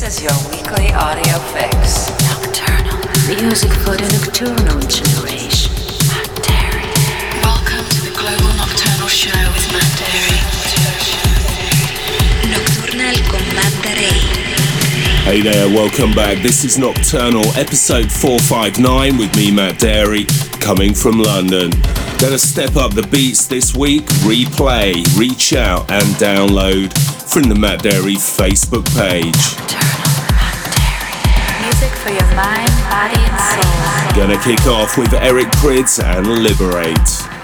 This is your weekly audio fix. Nocturnal. Music for the nocturnal generation. Matt Darey. Welcome to the Global Nocturnal Show with Matt Darey. Nocturnal con Matt Darey. Hey there, welcome back. This is Nocturnal, episode 459 with me, Matt Darey, coming from London. Gonna step up the beats this week, replay, reach out, and download from the Matt Darey Facebook page. Music for your mind, body, and soul. Gonna kick off with Eric Prydz and Liberate.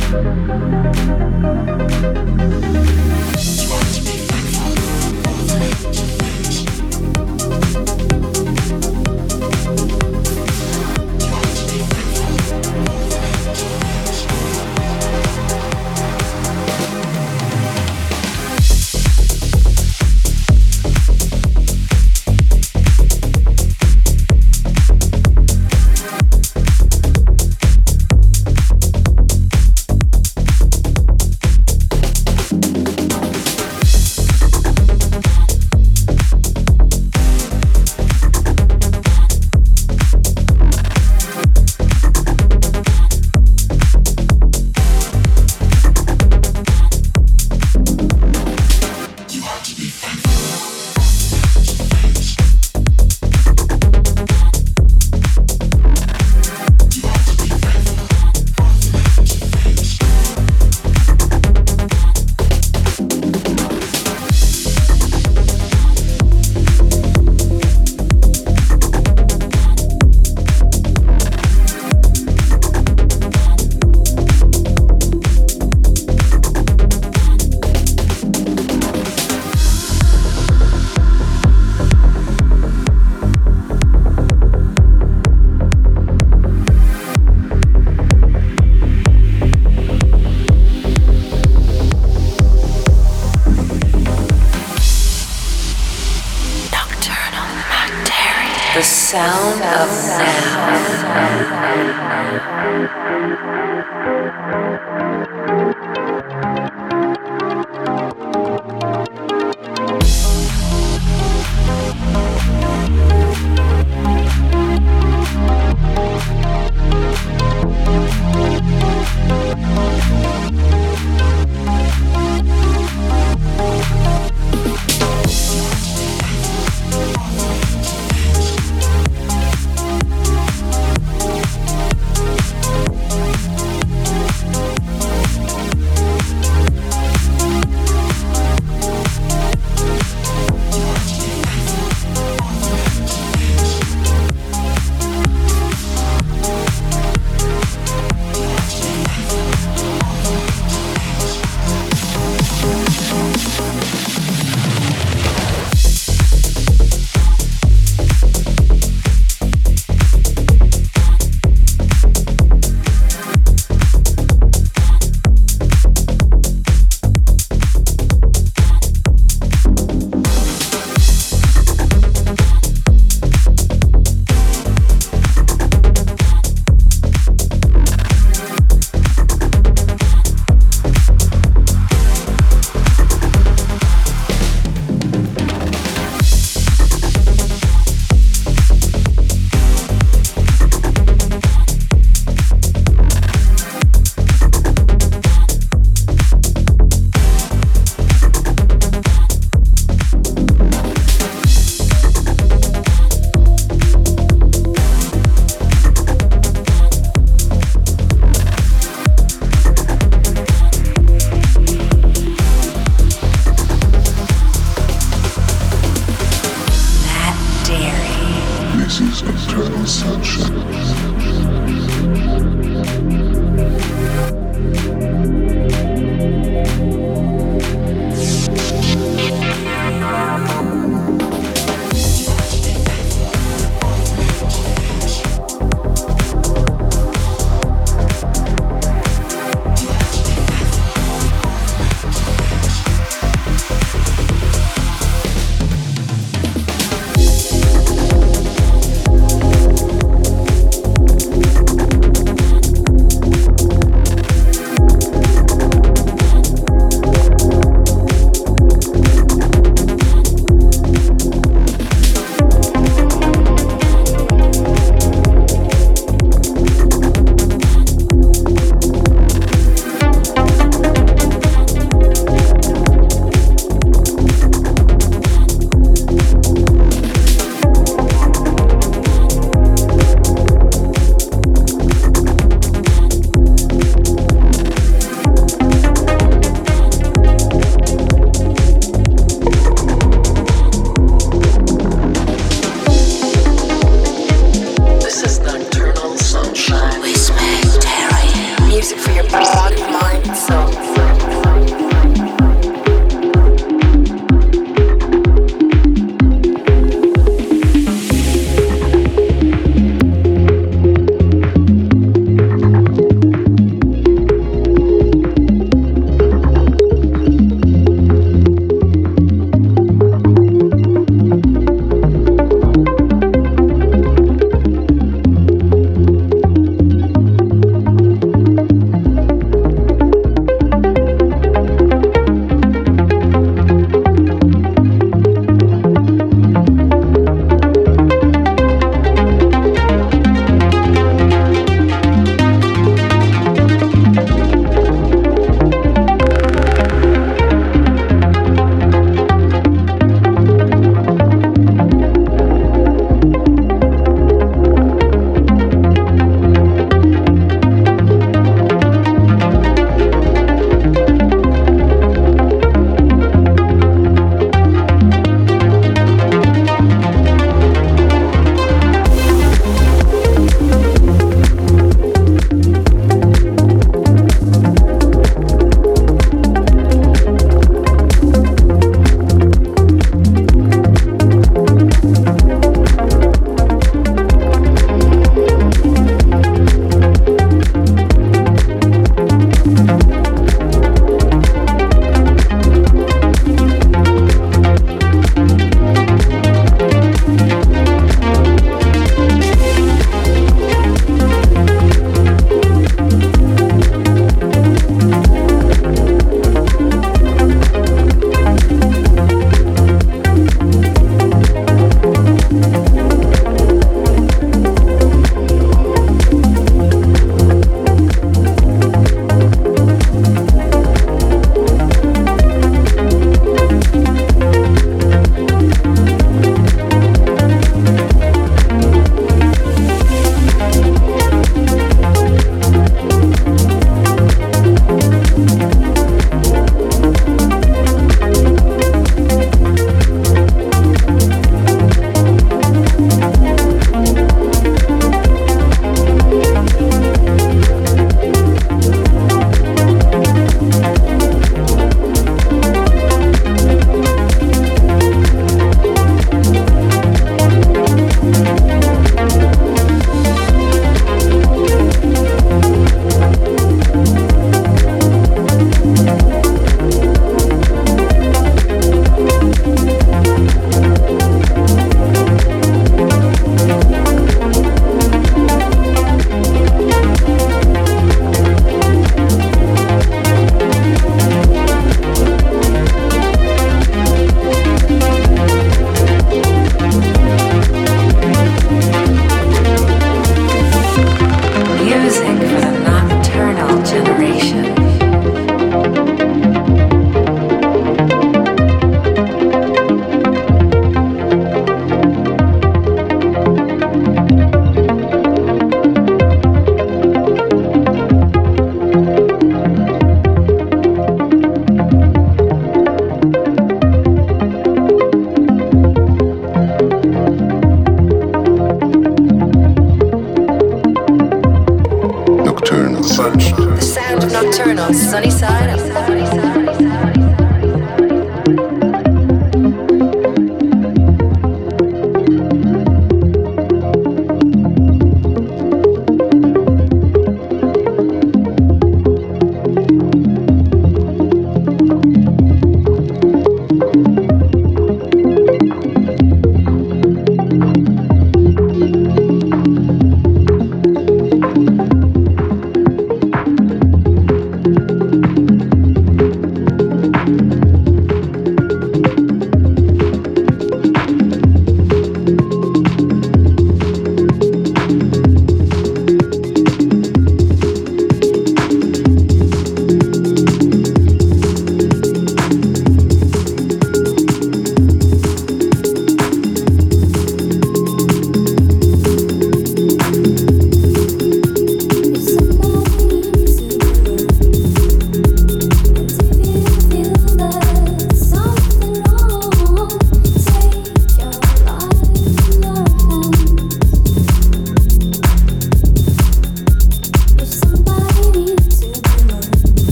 Thank you.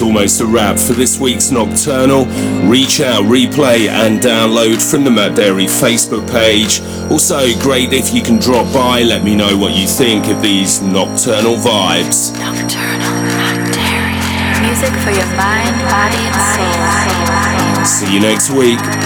That's almost a wrap for this week's Nocturnal. Reach out, replay, and download from the Matt Darey Facebook page. Also, great if you can drop by, let me know what you think of these nocturnal vibes. Nocturnal Matt Darey. Music for your mind, body, and soul. See you next week.